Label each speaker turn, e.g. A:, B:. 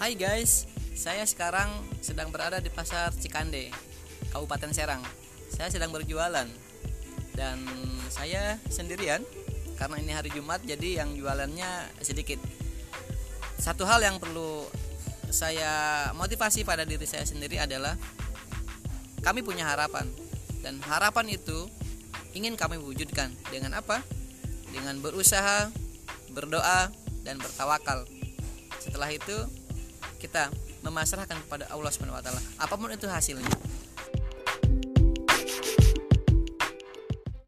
A: Hai guys, saya sekarang sedang berada di pasar Cikande, Kabupaten Serang. Saya sedang berjualan dan saya sendirian karena ini hari Jumat jadi yang jualannya sedikit. Satu hal yang perlu saya motivasi pada diri saya sendiri adalah kami punya harapan dan harapan itu ingin kami wujudkan dengan apa? Dengan berusaha, berdoa dan bertawakal. Setelah itu kita memasrahkan kepada Allah taala. Apa pun itu hasilnya